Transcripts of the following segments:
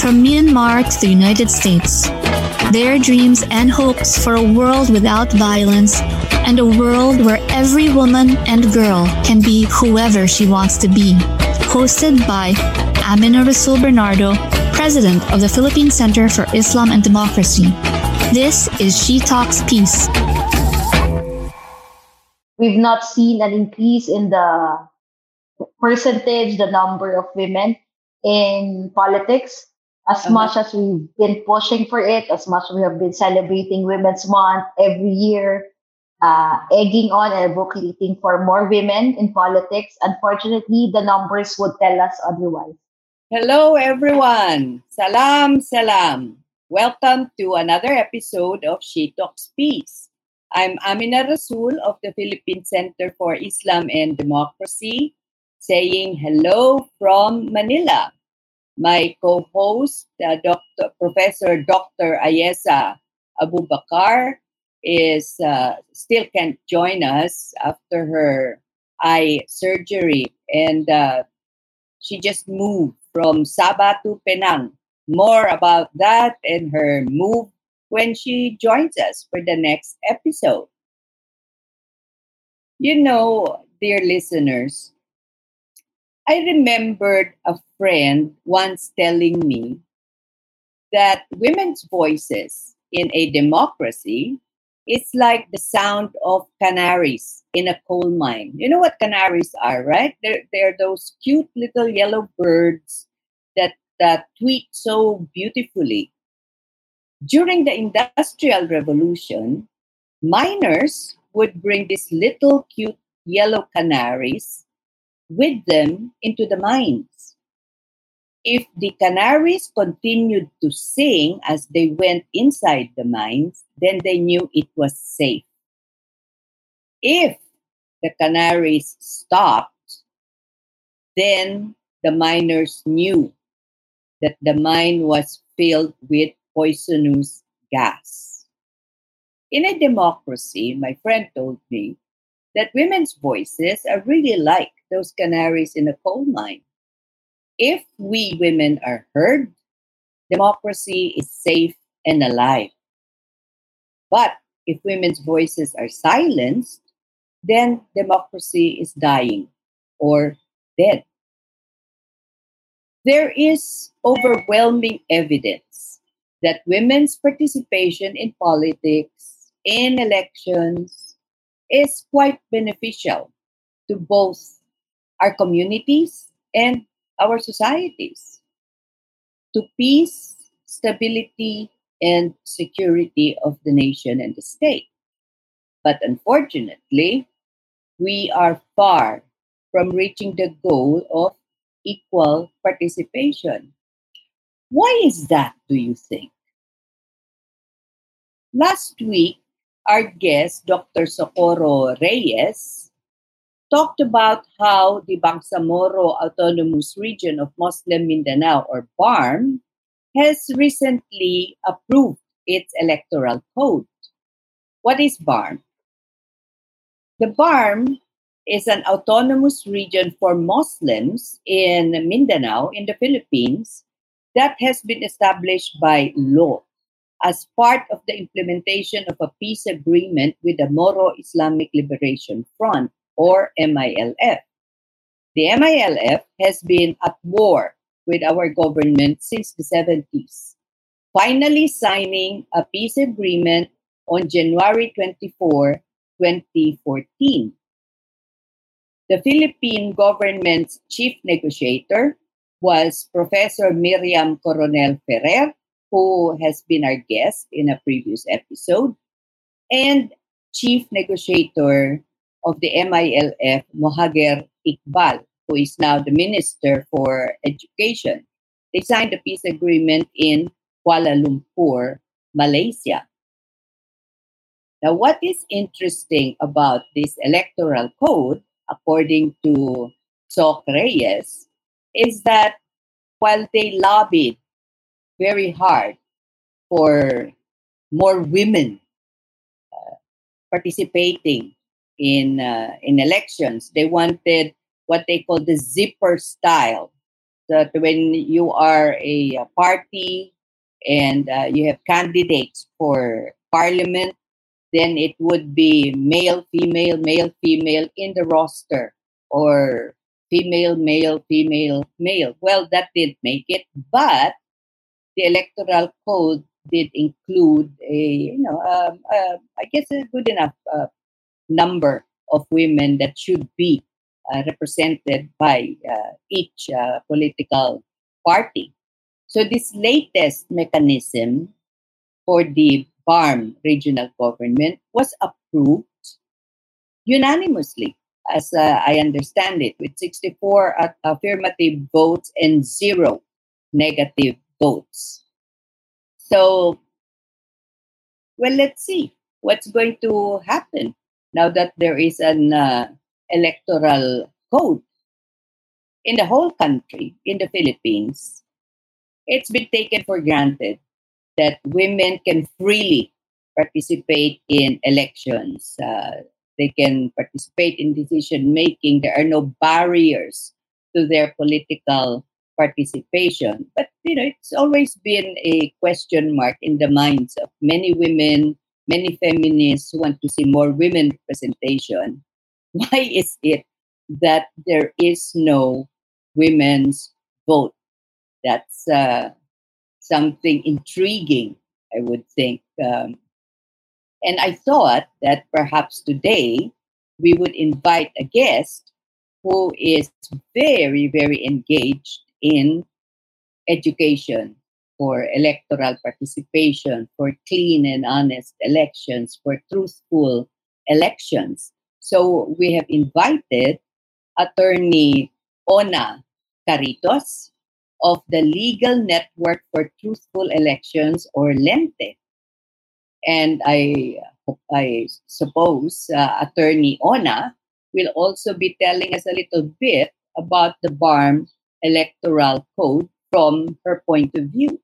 from Myanmar to the United States. Their dreams and hopes for a world without violence and a world where every woman and girl can be whoever she wants to be. Hosted by Amina Rasul Bernardo, President of the Philippine Center for Islam and Democracy. This is She Talks Peace. We've not seen an increase in the percentage, the number of women in politics as Uh-huh. much as we've been pushing for it, as much we have been celebrating Women's Month every year, uh, egging on and advocating for more women in politics. Unfortunately, the numbers would tell us otherwise. Hello, everyone. Salam, salam. Welcome to another episode of She Talks Peace. I'm Amina Rasul of the Philippine Center for Islam and Democracy, saying hello from Manila. My co-host, uh, Dr. Professor Dr. Ayesah Abubakar, is uh, still can't join us after her eye surgery, and uh, she just moved from Sabah to Penang. More about that and her move when she joins us for the next episode. You know, dear listeners, I remembered a friend once telling me that women's voices in a democracy is like the sound of canaries in a coal mine. You know what canaries are, right? They're, they're those cute little yellow birds that, that tweet so beautifully. During the Industrial Revolution, miners would bring these little cute yellow canaries with them into the mines. If the canaries continued to sing as they went inside the mines, then they knew it was safe. If the canaries stopped, then the miners knew that the mine was filled with poisonous gas. In a democracy, my friend told me that women's voices are really like those canaries in a coal mine. If we women are heard, democracy is safe and alive. But if women's voices are silenced, then democracy is dying or dead. There is overwhelming evidence that women's participation in politics, in elections, is quite beneficial to both our communities and our societies, to peace, stability, and security of the nation and the state. But unfortunately, we are far from reaching the goal of equal participation. Why is that, do you think? Last week, our guest, Dr. Socorro Reyes, talked about how the Bangsamoro Autonomous Region of Muslim Mindanao, or BARMM, has recently approved its electoral code. What is BARMM? The BARMM is an autonomous region for Muslims in Mindanao, in the Philippines, that has been established by law as part of the implementation of a peace agreement with the Moro Islamic Liberation Front, or MILF. The MILF has been at war with our government since the 70s, finally signing a peace agreement on January 24, 2014. The Philippine government's chief negotiator was Professor Miriam Coronel Ferrer, who has been our guest in a previous episode, and chief negotiator of the MILF, Mohager Iqbal, who is now the Minister for Education. They signed a peace agreement in Kuala Lumpur, Malaysia. Now, what is interesting about this electoral code, according to Soc Reyes, is that while they lobbied very hard for more women uh, participating in uh, in elections, they wanted what they call the zipper style. That when you are a party and uh, you have candidates for parliament, then it would be male, female, male, female in the roster or female, male, female, male. Well, that didn't make it, but the electoral code did include a, you know, uh, I guess a good enough uh, number of women that should be uh, represented by uh, each uh, political party. So this latest mechanism for the BARMM regional government was approved unanimously, as uh, I understand it, with 64 affirmative votes and zero negative votes. So, well, let's see what's going to happen now that there is an uh, electoral code in the whole country, in the Philippines, it's been taken for granted that women can freely participate in elections. Uh, they can participate in decision making. There are no barriers to their political participation. But you know, it's always been a question mark in the minds of many women, many feminists who want to see more women representation why is it that there is no women's vote? That's uh, something intriguing, I would think. Um, and I thought that perhaps today we would invite a guest who is very, very engaged in education, for electoral participation, for clean and honest elections, for truthful elections. So we have invited attorney Ona Caritos of the Legal Network for Truthful Elections or LENTE. And I, I suppose uh, attorney Ona will also be telling us a little bit about the BARMM electoral code from her point of view.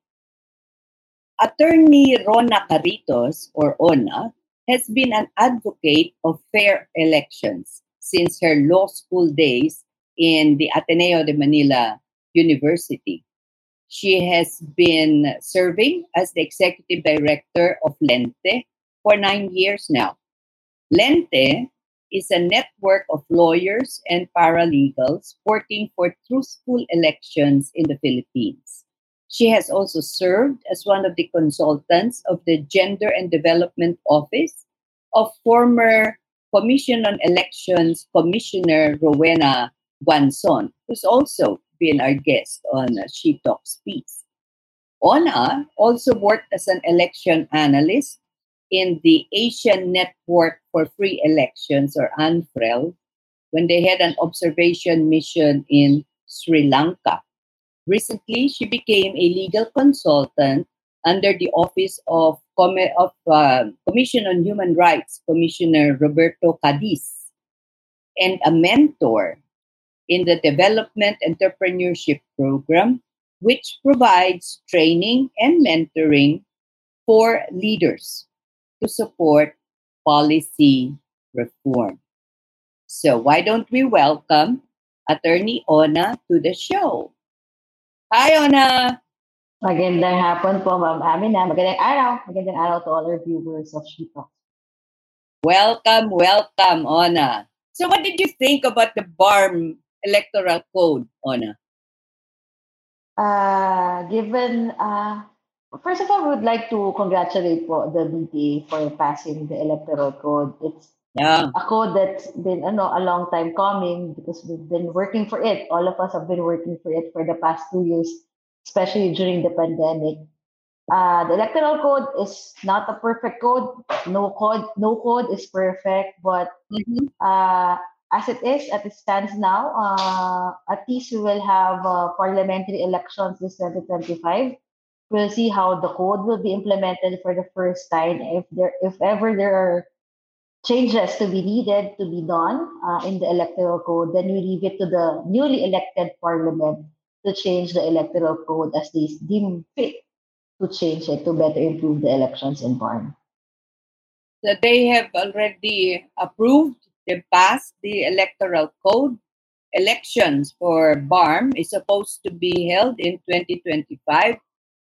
Attorney Rona Caritos, or Ona, has been an advocate of fair elections since her law school days in the Ateneo de Manila University. She has been serving as the executive director of Lente for nine years now. Lente is a network of lawyers and paralegals working for truthful elections in the Philippines. She has also served as one of the consultants of the Gender and Development Office of former Commission on Elections Commissioner Rowena Guanzon, who's also been our guest on She Talks Peace. Ona also worked as an election analyst in the Asian Network for Free Elections, or ANFREL, when they had an observation mission in Sri Lanka. Recently, she became a legal consultant under the Office of, Com- of uh, Commission on Human Rights, Commissioner Roberto Cadiz, and a mentor in the Development Entrepreneurship Program, which provides training and mentoring for leaders to support policy reform. So, why don't we welcome Attorney Ona to the show? Hi, Ona. Magandang hapon po, Ma'am Amina. Magandang araw. Magandang araw to all our viewers of She Talks. Welcome, welcome, Ona. So, what did you think about the BARMM electoral code, Ona? Uh, given, uh, first of all, we would like to congratulate po the BTA for passing the electoral code. It's Yeah. a code that's been ano, a long time coming because we've been working for it. All of us have been working for it for the past two years, especially during the pandemic. Uh, the electoral code is not a perfect code. No code, no code is perfect, but Mhm. uh, as it is, as it stands now, uh, at least we will have uh, parliamentary elections this 2025. We'll see how the code will be implemented for the first time. If there, if ever there are changes to be needed to be done uh, in the electoral code, then we leave it to the newly elected parliament to change the electoral code as they deem fit to change it to better improve the elections in BARMM. So they have already approved, they passed the electoral code. Elections for BARMM is supposed to be held in 2025.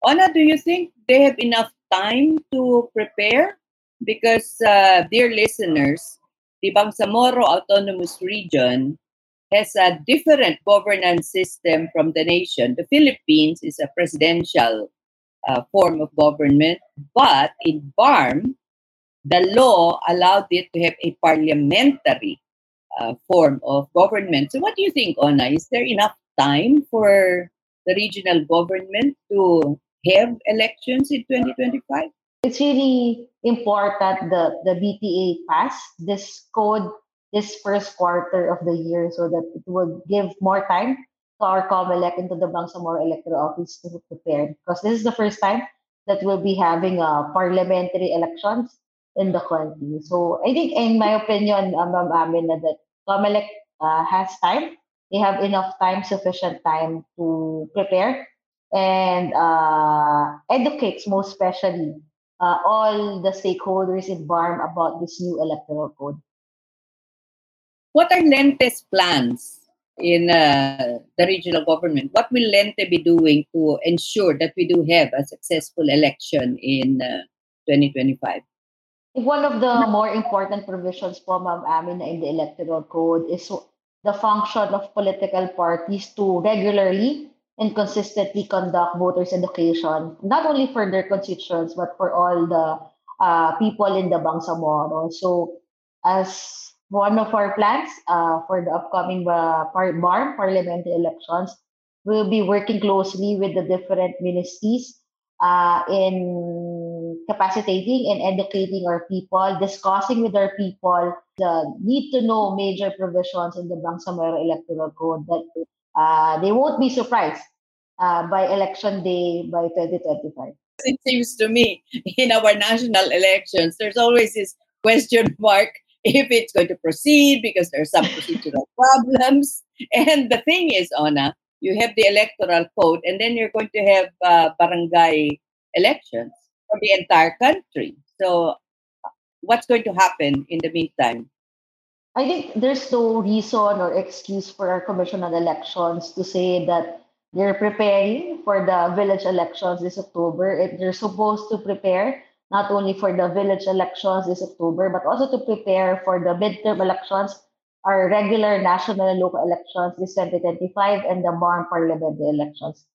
Ona, do you think they have enough time to prepare? Because, uh, dear listeners, the Bangsamoro Autonomous Region has a different governance system from the nation. The Philippines is a presidential uh, form of government, but in BARMM, the law allowed it to have a parliamentary uh, form of government. So, what do you think, Ona? Is there enough time for the regional government to have elections in 2025? It's really important that the BTA pass this code this first quarter of the year so that it will give more time to our COMELEC and to the Bangsamoro Electoral Office to prepare because this is the first time that we'll be having uh, parliamentary elections in the country. So I think, in my opinion, Amin, na that COMELEC uh, has time. They have enough time, sufficient time to prepare and uh, educates most especially uh, all the stakeholders in BARMM about this new electoral code. What are Lente's plans in uh, the regional government? What will Lente be doing to ensure that we do have a successful election in uh, 2025? One of the more important provisions po, Ma'am Amin, in the electoral code is the function of political parties to regularly and consistently conduct voters education, not only for their constituents, but for all the uh, people in the Bangsamoro. So, as one of our plans uh, for the upcoming uh, par- BARMM parliamentary elections, we'll be working closely with the different ministries uh, in capacitating and educating our people, discussing with our people the need to know major provisions in the Bangsamoro Electoral Code that uh, they won't be surprised uh, by election day by 2025. It seems to me in our national elections, there's always this question mark if it's going to proceed because there's some procedural problems. And the thing is, Ona, you have the electoral code, and then you're going to have uh, barangay elections for the entire country. So, what's going to happen in the meantime? I think there's no reason or excuse for our Commission on Elections to say that they're preparing for the village elections this October. They're supposed to prepare not only for the village elections this October, but also to prepare for the midterm elections, our regular national and local elections this 2025, and the BARMM parliamentary elections.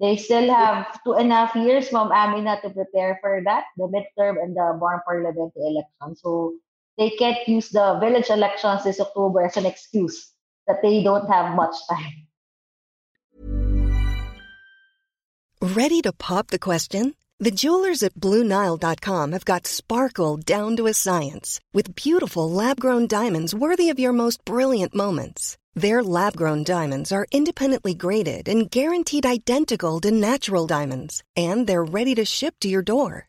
They still have two and a half years, Ma'am Amina, to prepare for that, the midterm and the BARMM parliamentary elections. So they can't use the village elections this October as an excuse that they don't have much time. Ready to pop the question? The jewelers at BlueNile.com have got sparkle down to a science with beautiful lab grown diamonds worthy of your most brilliant moments. Their lab grown diamonds are independently graded and guaranteed identical to natural diamonds, and they're ready to ship to your door.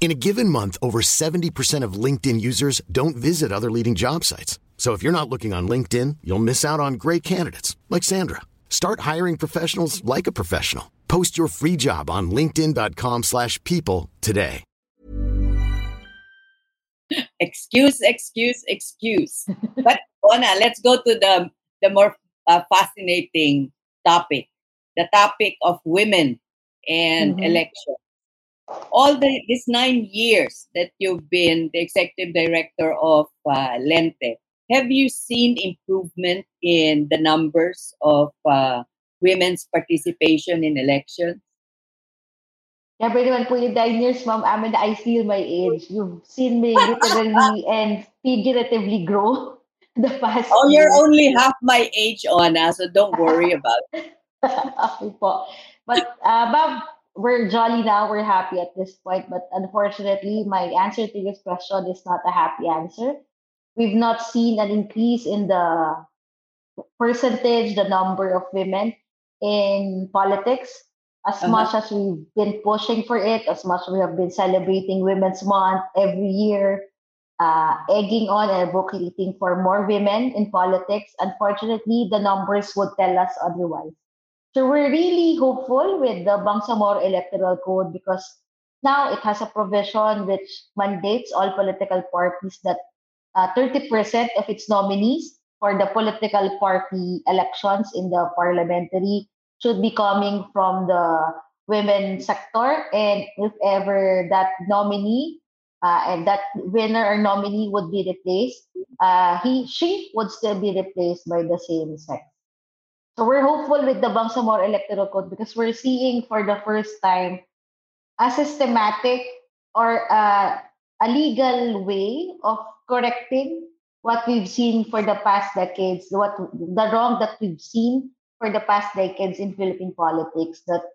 In a given month, over 70% of LinkedIn users don't visit other leading job sites. So if you're not looking on LinkedIn, you'll miss out on great candidates like Sandra. Start hiring professionals like a professional. Post your free job on linkedin.com/people slash people today. excuse, excuse, excuse. but Ona, let's go to the the more uh, fascinating topic, the topic of women and Mhm. election. All the these nine years that you've been the executive director of uh, Lente, have you seen improvement in the numbers of uh, women's participation in elections? Siyempre naman po yung nine years, Ma'am Amanda, I feel my age. You've seen me literally and figuratively grow the past Oh, you're only half my age, Ona, so don't worry about it. okay po. But, uh, Bob, we're jolly now. We're happy at this point. But unfortunately, my answer to this question is not a happy answer. We've not seen an increase in the percentage, the number of women in politics as Uh-huh. much as we've been pushing for it, as much as we have been celebrating Women's Month every year, uh, egging on and advocating for more women in politics. Unfortunately, the numbers would tell us otherwise. So we're really hopeful with the Bangsamoro Electoral Code because now it has a provision which mandates all political parties that uh, 30% of its nominees for the political party elections in the parliamentary should be coming from the women sector. And if ever that nominee uh, and that winner or nominee would be replaced, uh, he she would still be replaced by the same sex. So we're hopeful with the Bangsamoro Electoral Code because we're seeing for the first time a systematic or uh, a legal way of correcting what we've seen for the past decades, what the wrong that we've seen for the past decades in Philippine politics. That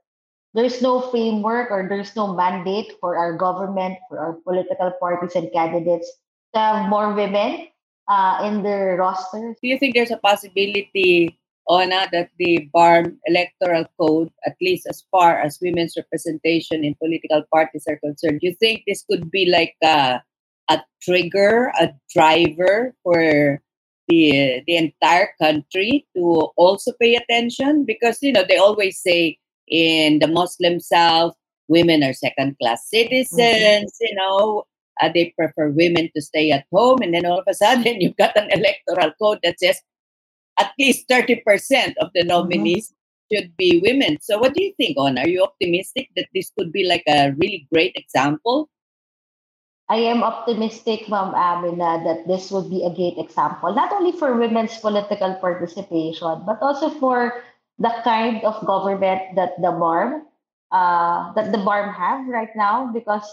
there's no framework or there's no mandate for our government, for our political parties and candidates to have more women uh, in their rosters. Do you think there's a possibility, Ona, that the BARMM electoral code, at least as far as women's representation in political parties are concerned, do you think this could be like a, a trigger, a driver for the the entire country to also pay attention? Because you know they always say in the Muslim South, women are second class citizens. You know, uh, they prefer women to stay at home, and then all of a sudden you've got an electoral code that says at least 30% of the nominees should be women. So, what do you think, On? Are you optimistic that this could be like a really great example? I am optimistic, Ma'am Amina, that this would be a great example, not only for women's political participation, but also for the kind of government that the BARMM, uh, that the BARMM have right now, because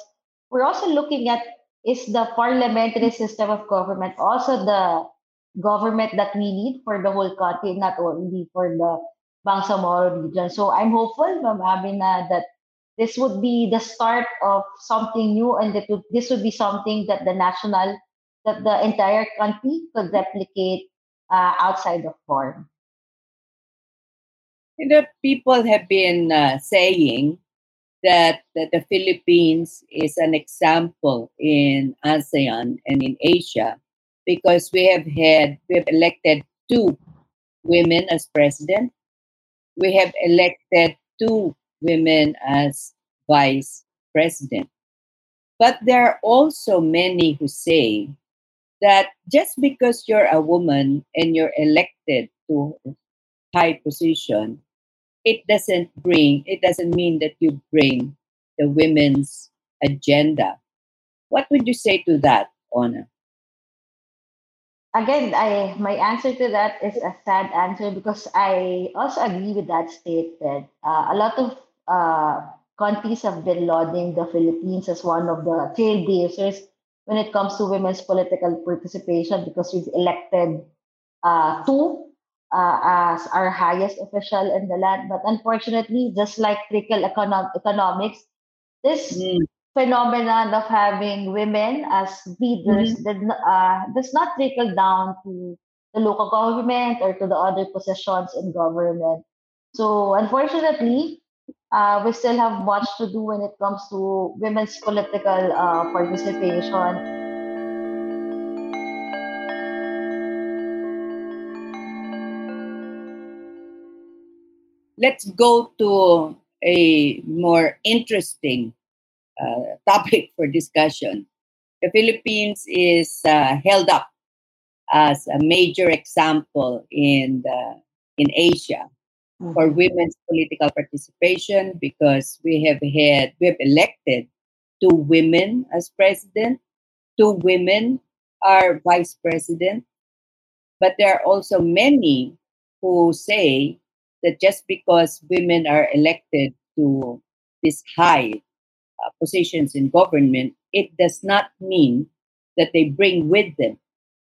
we're also looking at is the parliamentary system of government also the government that we need for the whole country, not only for the Bangsamoro region. So I'm hopeful, Ma'am Amina, that this would be the start of something new and that this would be something that the national that the entire country could replicate uh, outside of form The people have been uh, saying that, that the Philippines is an example in ASEAN and in Asia because we have had we have elected two women as president. We have elected two women as vice president. But there are also many who say that just because you're a woman and you're elected to high position, it doesn't bring, it doesn't mean that you bring the women's agenda. What would you say to that, Ona? Again i my answer to that is a sad answer because i also agree with that statement uh, a lot of uh, countries have been lauding the philippines as one of the trailblazers when it comes to women's political participation because we've elected uh, two uh, as our highest official in the land but unfortunately just like trickle econo- economics this Mm. Phenomenon of having women as leaders did, n- uh, does not trickle down to the local government or to the other positions in government. So unfortunately, uh, we still have much to do when it comes to women's political uh, participation. let's go to a more interesting topic for discussion. The Philippines is uh, held up as a major example in the, in Asia mm-hmm. for women's political participation because we have had we have elected two women as president, two women are vice president, but there are also many who say that just because women are elected to this high uh, positions in government, it does not mean that they bring with them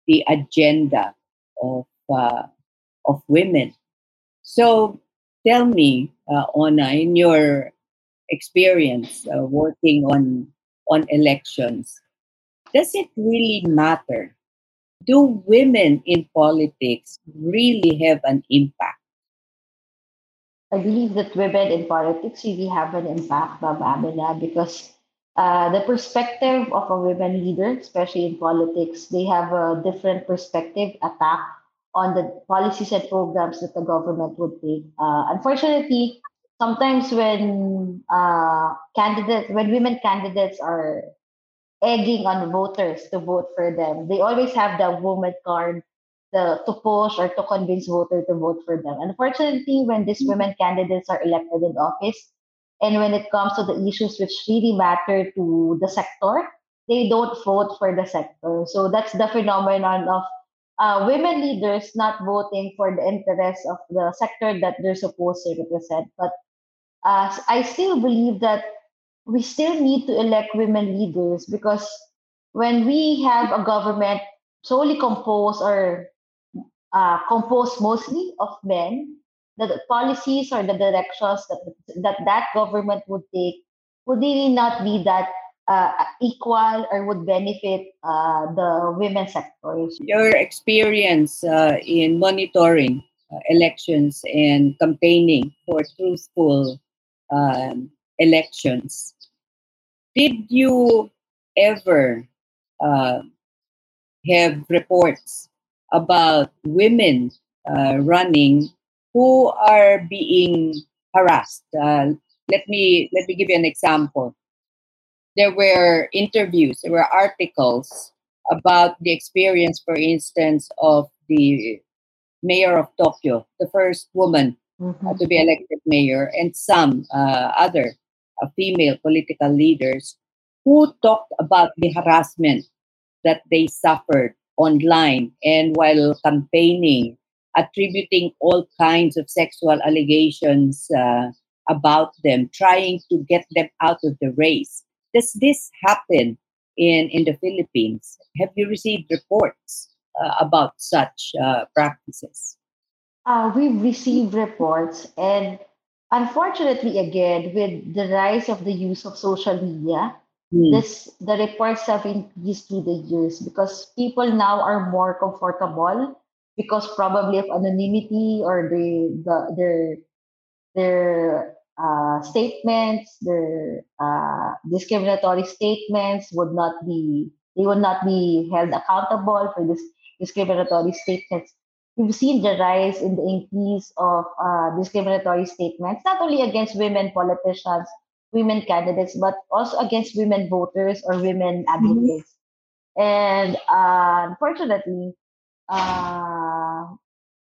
the agenda of uh, of women. So tell me, uh, Ona, in your experience uh, working on on elections, does it really matter? Do women in politics really have an impact? I believe that women in politics really have an impact, Ma'am Amina, because uh, the perspective of a women leader, especially in politics, they have a different perspective attack on the policies and programs that the government would take. Uh, unfortunately, sometimes when uh, candidates, when women candidates are egging on voters to vote for them, they always have the woman card the, to push or to convince voters to vote for them. Unfortunately, when these mm-hmm. women candidates are elected in office, and when it comes to the issues which really matter to the sector, they don't vote for the sector. So that's the phenomenon of uh, women leaders not voting for the interests of the sector that they're supposed to represent. But uh, I still believe that we still need to elect women leaders because when we have a government solely composed or uh, composed mostly of men, the policies or the directions that that, that government would take would really not be that uh, equal or would benefit uh, the women sectors. Your experience uh, in monitoring uh, elections and campaigning for truthful um, elections, did you ever uh, have reports about women uh, running who are being harassed. Uh, let me let me give you an example. There were interviews, there were articles about the experience, for instance, of the mayor of Tokyo, the first woman mm-hmm. uh, to be elected mayor, and some uh, other uh, female political leaders who talked about the harassment that they suffered online and while campaigning, attributing all kinds of sexual allegations uh, about them, trying to get them out of the race. Does this happen in, in the Philippines? Have you received reports uh, about such uh, practices? Uh, we've received reports, and unfortunately, again, with the rise of the use of social media, Mm. This the reports have increased through the years because people now are more comfortable because probably of anonymity or the, the their their uh, statements, their uh, discriminatory statements would not be they would not be held accountable for this discriminatory statements. We've seen the rise in the increase of uh, discriminatory statements, not only against women politicians, women candidates, but also against women voters or women mm-hmm. advocates. Mm-hmm. And uh, unfortunately, uh,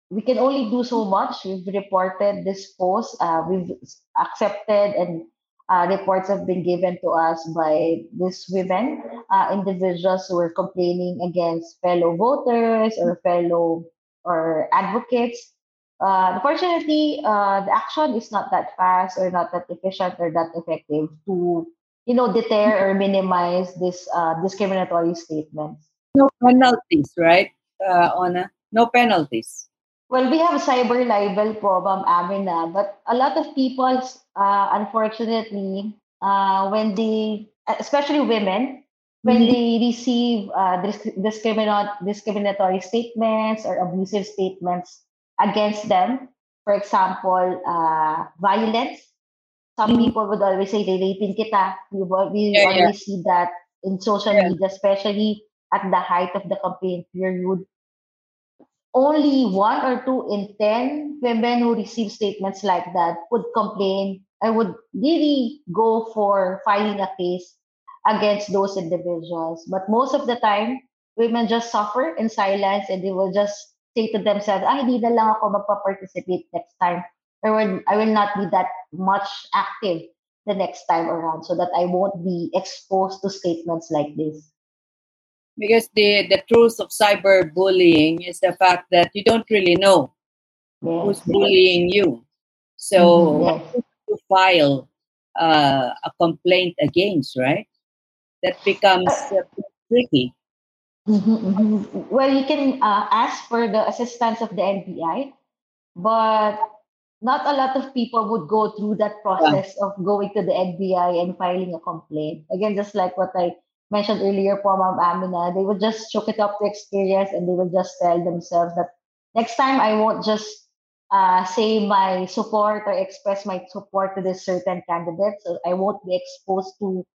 we can only do so much. We've reported this post. Uh, we've accepted and uh, reports have been given to us by these women, uh, individuals who are complaining against fellow voters or fellow or advocates uh, unfortunately, uh, the action is not that fast or not that efficient or that effective to, you know, deter or minimize this uh, discriminatory statements. No penalties, right, uh, Ona? No penalties. Well, we have cyber libel po, Ma'am Amina, but a lot of people, uh, unfortunately, uh, when they, especially women, when mm-hmm. they receive uh, disc- discriminatory statements or abusive statements against them. For example, uh, violence. Some mm-hmm. people would always say, they're raping kita. We, we yeah, always yeah. see that in social yeah. media, especially at the height of the campaign period. only one or two in 10 women who receive statements like that would complain I would really go for filing a case against those individuals. But most of the time, women just suffer in silence and they will just say to themselves, ah, hindi na lang ako magpa-participate next time. Or I will not be that much active the next time around so that I won't be exposed to statements like this. Because the, the truth of cyberbullying is the fact that you don't really know yes. who's bullying you. So mm-hmm, yes to file uh, a complaint against, right? That becomes uh, tricky. Mm-hmm, mm-hmm. Well, you can uh, ask for the assistance of the NBI, but not a lot of people would go through that process yeah. of going to the NBI and filing a complaint. Again, just like what I mentioned earlier for Mom Amina, they would just choke it up to experience and they would just tell themselves that next time I won't just uh, say my support or express my support to this certain candidate. So I won't be exposed to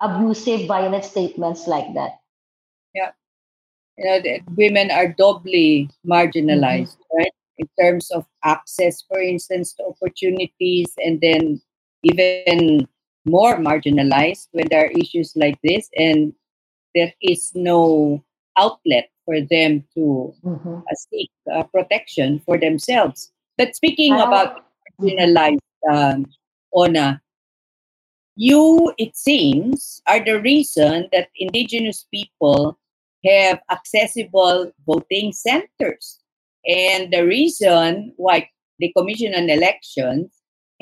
abusive, violent statements like that. You know, women are doubly marginalized, mm-hmm. right? In terms of access, for instance, to opportunities, and then even more marginalized when there are issues like this, and there is no outlet for them to mm-hmm. uh, seek uh, protection for themselves. But speaking about marginalized, um, Ona, you, it seems, are the reason that indigenous people have accessible voting centers. And the reason why the Commission on Elections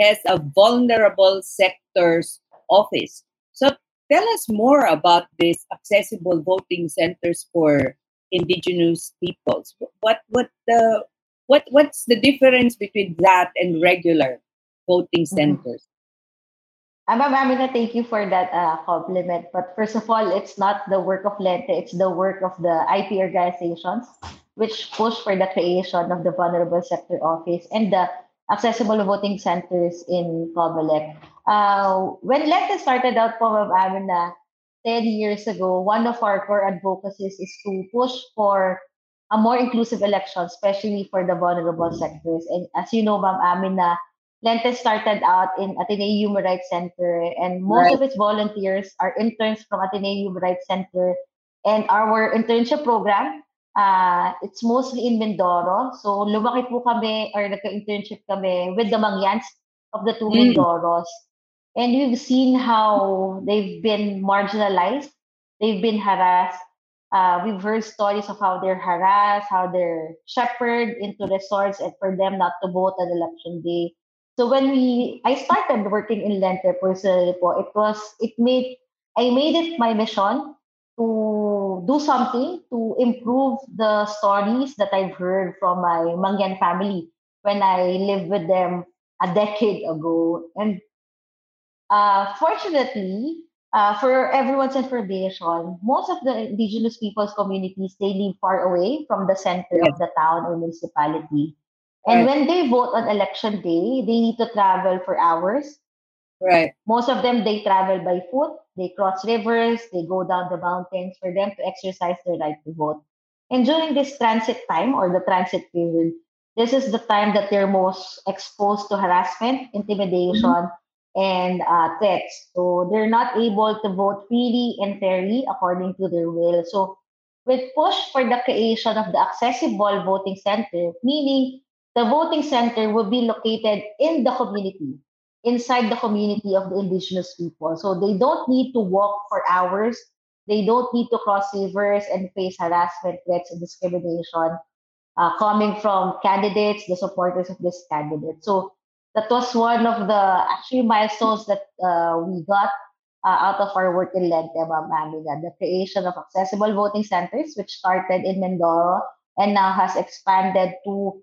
has a vulnerable sectors office. So tell us more about these accessible voting centers for indigenous peoples. What what the what what's the difference between that and regular voting mm-hmm. centers? Mm-hmm. Ma'am Amina, thank you for that uh, compliment. But first of all, it's not the work of Lente, it's the work of the IP organizations, which push for the creation of the Vulnerable Sector Office and the accessible voting centers in Comelec. Uh, when Lente started out po, Ma'am Amina, 10 years ago, one of our core advocacies is to push for a more inclusive election, especially for the vulnerable sectors. And as you know, Ma'am Amina, Lente started out in Ateneo Human Rights Center, and most right. of its volunteers are interns from Ateneo Human Rights Center. And our internship program, uh, it's mostly in Mindoro. So lumaki po kami or nagka-internship kami with the Mangyans of the two mm. Mindoros. And we've seen how they've been marginalized, they've been harassed, uh, we've heard stories of how they're harassed, how they're shepherded into resorts and for them not to vote on election day. So when we, I started working in Lente personally po, it was, it made, I made it my mission to do something to improve the stories that I've heard from my Mangyan family when I lived with them a decade ago. And uh, fortunately, uh, for everyone's information, most of the indigenous peoples communities they live far away from the center of the town or municipality. And right. when they vote on election day, they need to travel for hours. Right. Most of them they travel by foot, they cross rivers, they go down the mountains for them to exercise their right to vote. And during this transit time or the transit period, this is the time that they're most exposed to harassment, intimidation, mm-hmm and uh, threats. So they're not able to vote freely and fairly according to their will. So we push for the creation of the accessible voting center, meaning the voting center will be located in the community, inside the community of the indigenous people. So they don't need to walk for hours. They don't need to cross rivers and face harassment, threats, and discrimination uh, coming from candidates, the supporters of this candidate. So that was one of the actually milestones that uh, we got uh, out of our work in Lente, Ma'am Amina, the creation of accessible voting centers, which started in Mindoro and now has expanded to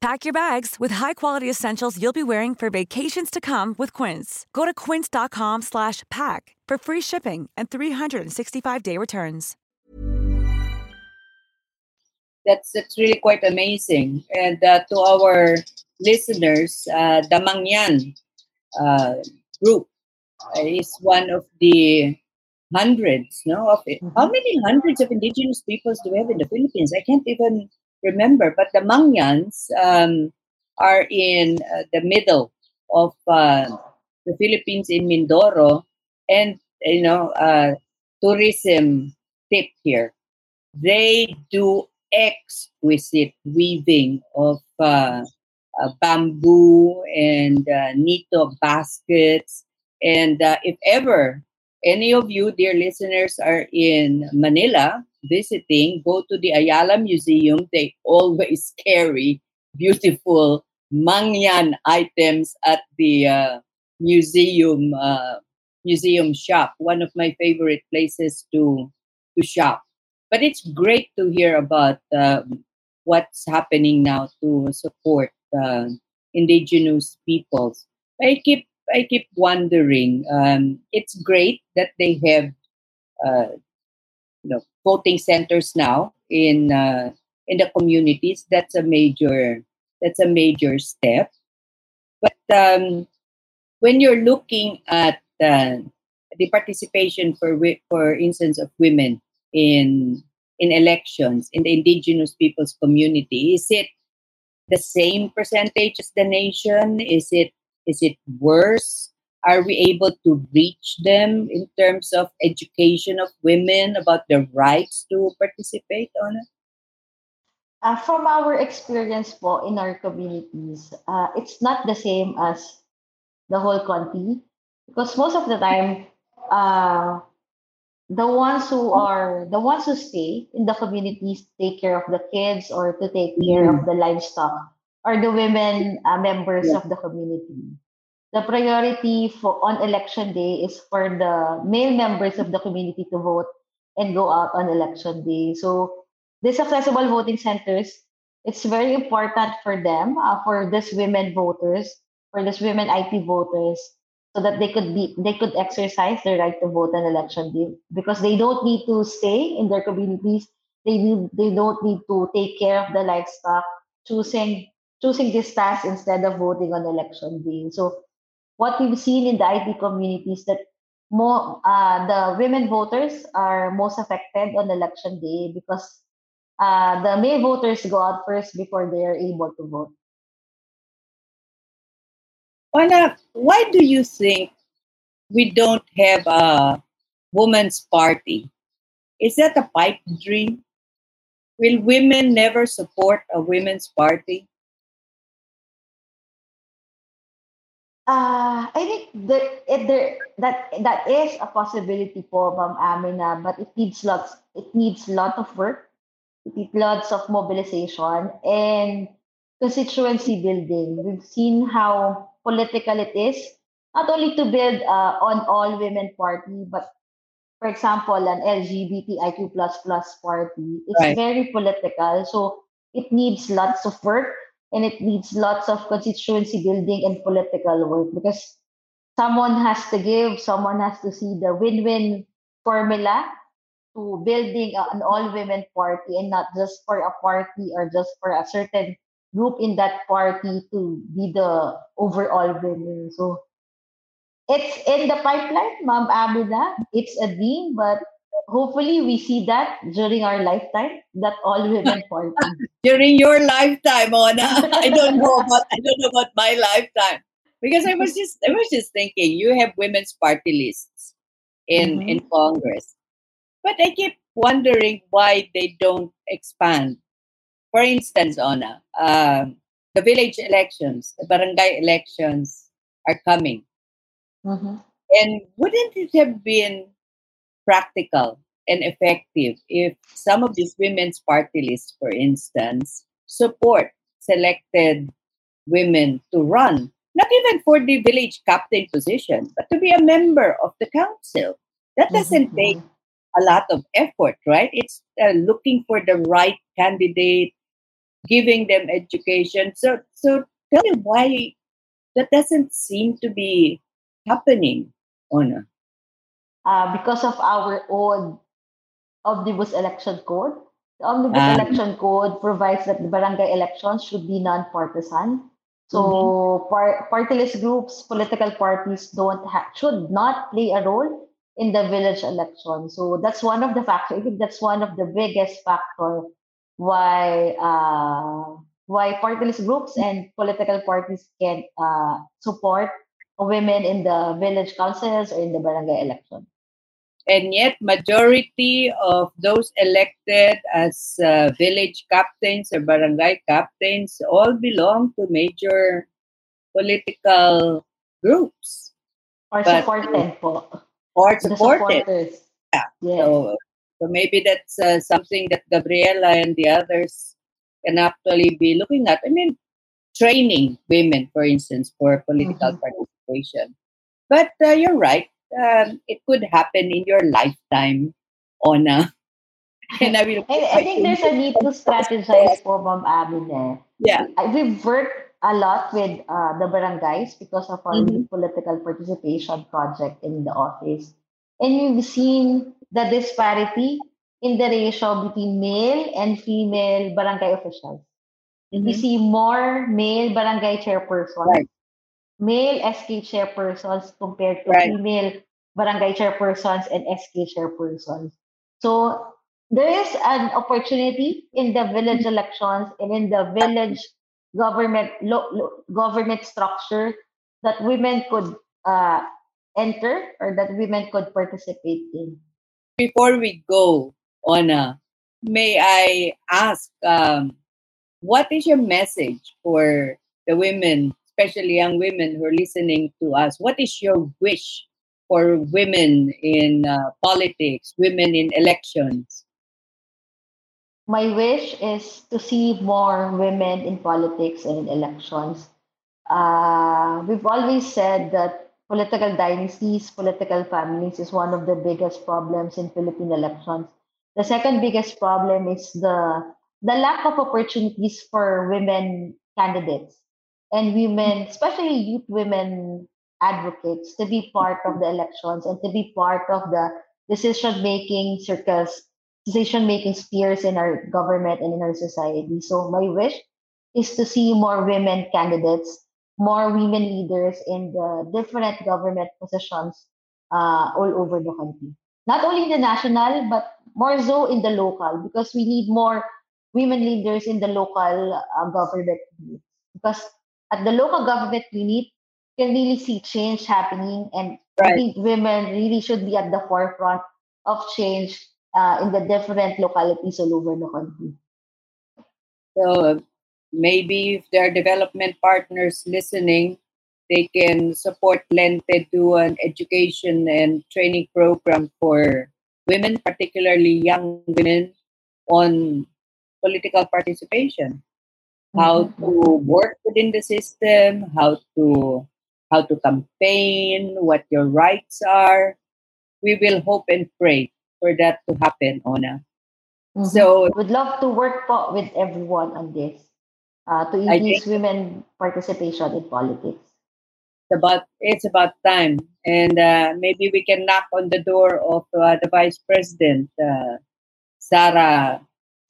Pack your bags with high-quality essentials you'll be wearing for vacations to come with Quince. Go to quince.com slash pack for free shipping and 365-day returns. That's, that's really quite amazing. And uh, to our listeners, uh, the Mangyan uh, group is one of the hundreds, no? Of it. How many hundreds of indigenous peoples do we have in the Philippines? I can't even remember, but the Mangyans um, are in uh, the middle of uh, the Philippines in Mindoro, and you know, uh, tourism tip here. They do exquisite weaving of uh, uh, bamboo and uh, nito baskets. And if ever any of you, dear listeners, are in Manila, visiting, go to the Ayala Museum. They always carry beautiful Mangyan items at the uh, museum uh, museum shop. One of my favorite places to to shop. But it's great to hear about um, what's happening now to support uh, indigenous peoples. I keep I keep wondering. Um, it's great that they have uh, you know voting centers now in uh, in the communities. That's a major that's a major step. But um, when you're looking at uh, the participation for for instance of women in in elections in the indigenous peoples community, is it the same percentage as the nation? Is it is it worse? are we able to reach them in terms of education of women about their rights to participate on it? Uh, from our experience po in our communities, uh, it's not the same as the whole country because most of the time, uh, the ones who are the ones who stay in the communities take care of the kids or to take care mm. of the livestock are the women uh, members yeah. of the community the priority for on election day is for the male members of the community to vote and go out on election day. So these accessible voting centers, it's very important for them, uh, for these women voters, for these women IT voters, so that they could be they could exercise their right to vote on election day because they don't need to stay in their communities. They need they don't need to take care of the livestock, choosing choosing this task instead of voting on election day. So what we've seen in the IP community is that more uh, the women voters are most affected on election day because uh, the male voters go out first before they are able to vote. Why Why do you think we don't have a women's party? Is that a pipe dream? Will women never support a women's party? Uh, I think that it, there that that is a possibility po, Ma'am Amina, but it needs lots. It needs lot of work. It needs lots of mobilization and constituency building. We've seen how political it is, not only to build uh, on all women party, but for example, an LGBTIQ plus plus party. It's right. very political, so it needs lots of work and it needs lots of constituency building and political work because someone has to give, someone has to see the win-win formula to building an all-women party and not just for a party or just for a certain group in that party to be the overall winner. So it's in the pipeline, Ma'am Amina. It's a dream, but hopefully we see that during our lifetime that all women party during your lifetime Ona. I don't know about I don't know about my lifetime. Because I was just I was just thinking you have women's party lists in mm-hmm. in Congress. But I keep wondering why they don't expand. For instance Ona um, the village elections the barangay elections are coming. Mm-hmm. and wouldn't it have been practical and effective if some of these women's party lists, for instance, support selected women to run, not even for the village captain position, but to be a member of the council. That doesn't mm-hmm. take a lot of effort, right? It's uh, looking for the right candidate, giving them education. So, so tell me why that doesn't seem to be happening, Ona. Uh, because of our own omnibus election code. The omnibus Ah. election code provides that the barangay elections should be non-partisan. So Mm-hmm. par- partyless groups, political parties don't ha- should not play a role in the village election. So that's one of the factors. I think that's one of the biggest factor why uh, why partyless groups and political parties can uh, support women in the village councils or in the barangay election. And yet majority of those elected as uh, village captains or barangay captains all belong to major political groups Or But- supported po. or supported. Yeah. Yes. So, so maybe that's uh, something that Gabriela and the others can actually be looking at. I mean, training women, for instance, for political Mhm. participation. But uh, you're right. Um, it could happen in your lifetime, Ona. and I will. I, I think there's a need to strategize po, Ma'am Abin. Eh. Yeah. We've worked a lot with uh, the barangays because of our Mhm. political participation project in the office. And we've seen the disparity in the ratio between male and female barangay officials. We Mhm. see more male barangay chairpersons, Right. Male SK chairpersons compared to Right. female barangay chairpersons and SK chairpersons. So there is an opportunity in the village elections and in the village government lo, lo- government structure that women could uh, enter or that women could participate in. Before we go, Ona, may I ask, um, what is your message for the women, especially young women who are listening to us? What is your wish for women in uh, politics, women in elections? My wish is to see more women in politics and in elections. Uh, we've always said that political dynasties, political families is one of the biggest problems in Philippine elections. The second biggest problem is the the lack of opportunities for women candidates and women, especially youth women advocates, to be part of the elections and to be part of the decision making circles decision making spheres in our government and in our society. So my wish is to see more women candidates, more women leaders in the different government positions uh, all over the country. Not only in the national, but more so in the local, because we need more women leaders in the local uh, government. Because at the local government unit, can really see change happening, and I think women really should be at the forefront of change uh, in the different localities all over the country. So uh, maybe if there are development partners listening, they can support Lente to an education and training program for women, particularly young women, on political participation. How Mhm. to work within the system, how to how to campaign, what your rights are. We will hope and pray for that to happen, Ona. Mhm. So would love to work po with everyone on this uh, to increase women participation in politics. it's about it's about time and uh, maybe we can knock on the door of uh, the vice president uh, Sara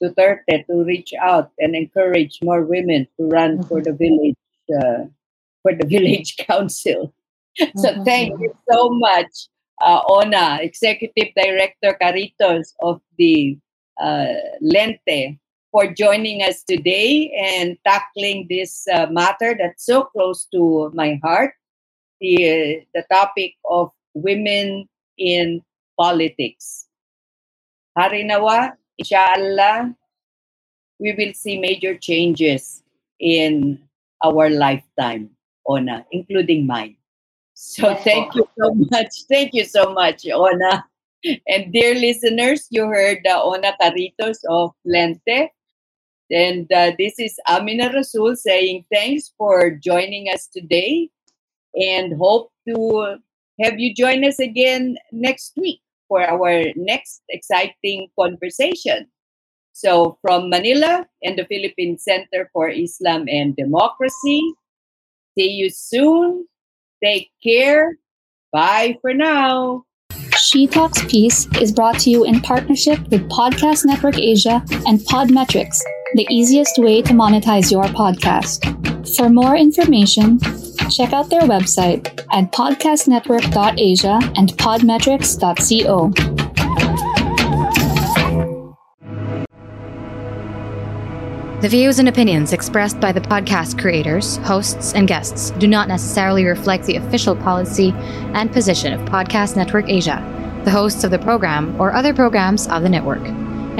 Duterte to reach out and encourage more women to run for the village uh, for the village council so Mhm. thank you so much uh, Ona executive director Caritos of the uh, Lente for joining us today and tackling this uh, matter that's so close to my heart the, the topic of women in politics. Harinawa, inshallah, we will see major changes in our lifetime, Ona, including mine. So thank you so much. Thank you so much, Ona. And dear listeners, you heard uh, Ona Caritos of Lente. And uh, this is Amina Rasul saying thanks for joining us today and hope to have you join us again next week for our next exciting conversation. So from Manila and the Philippine Center for Islam and Democracy, see you soon. Take care. Bye for now. She Talks Peace is brought to you in partnership with Podcast Network Asia and Podmetrics, the easiest way to monetize your podcast. For more information, check out their website at podcastnetwork.asia and podmetrics.co. The views and opinions expressed by the podcast creators, hosts, and guests do not necessarily reflect the official policy and position of Podcast Network Asia, the hosts of the program, or other programs of the network.